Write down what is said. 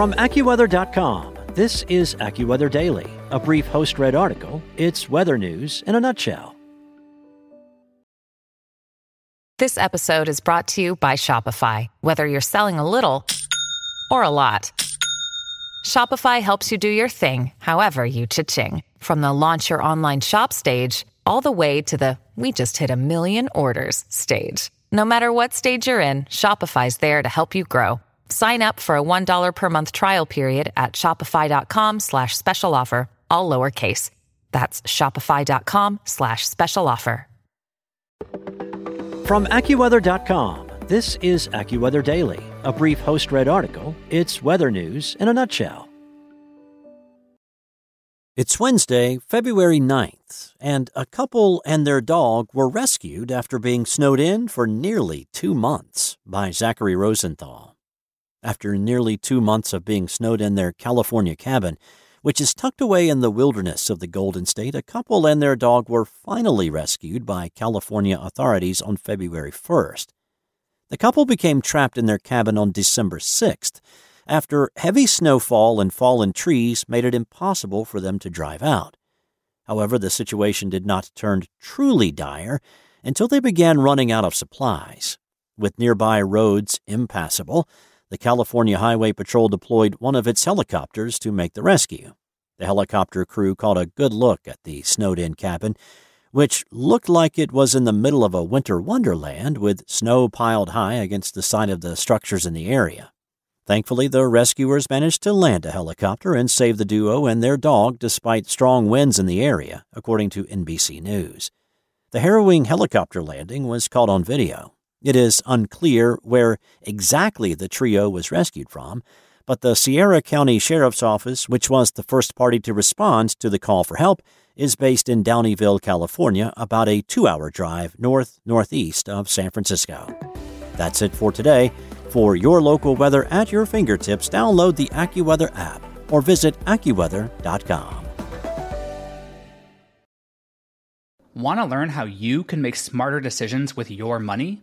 From AccuWeather.com, this is AccuWeather Daily, a brief host read article. It's weather news in a nutshell. This episode is brought to you by Shopify. Whether you're selling a little or a lot, Shopify helps you do your thing, however you cha-ching. From the launch your online shop stage, all the way to the we just hit a million orders stage. No matter what stage you're in, Shopify's there to help you grow. Sign up for a $1 per month trial period at shopify.com slash special offer, all lowercase. That's shopify.com slash special offer. From AccuWeather.com, this is AccuWeather Daily, a brief host read article. It's weather news in a nutshell. It's Wednesday, February 9th, and a couple and their dog were rescued after being snowed in for nearly two months by Zachary Rosenthal. After nearly two months of being snowed in their California cabin, which is tucked away in the wilderness of the Golden State, a couple and their dog were finally rescued by California authorities on February 1st. The couple became trapped in their cabin on December 6th after heavy snowfall and fallen trees made it impossible for them to drive out. However, the situation did not turn truly dire until they began running out of supplies. With nearby roads impassable, the California Highway Patrol deployed one of its helicopters to make the rescue. The helicopter crew caught a good look at the snowed in cabin, which looked like it was in the middle of a winter wonderland with snow piled high against the side of the structures in the area. Thankfully, the rescuers managed to land a helicopter and save the duo and their dog despite strong winds in the area, according to NBC News. The harrowing helicopter landing was caught on video. It is unclear where exactly the trio was rescued from, but the Sierra County Sheriff's Office, which was the first party to respond to the call for help, is based in Downieville, California, about a two hour drive north northeast of San Francisco. That's it for today. For your local weather at your fingertips, download the AccuWeather app or visit AccuWeather.com. Want to learn how you can make smarter decisions with your money?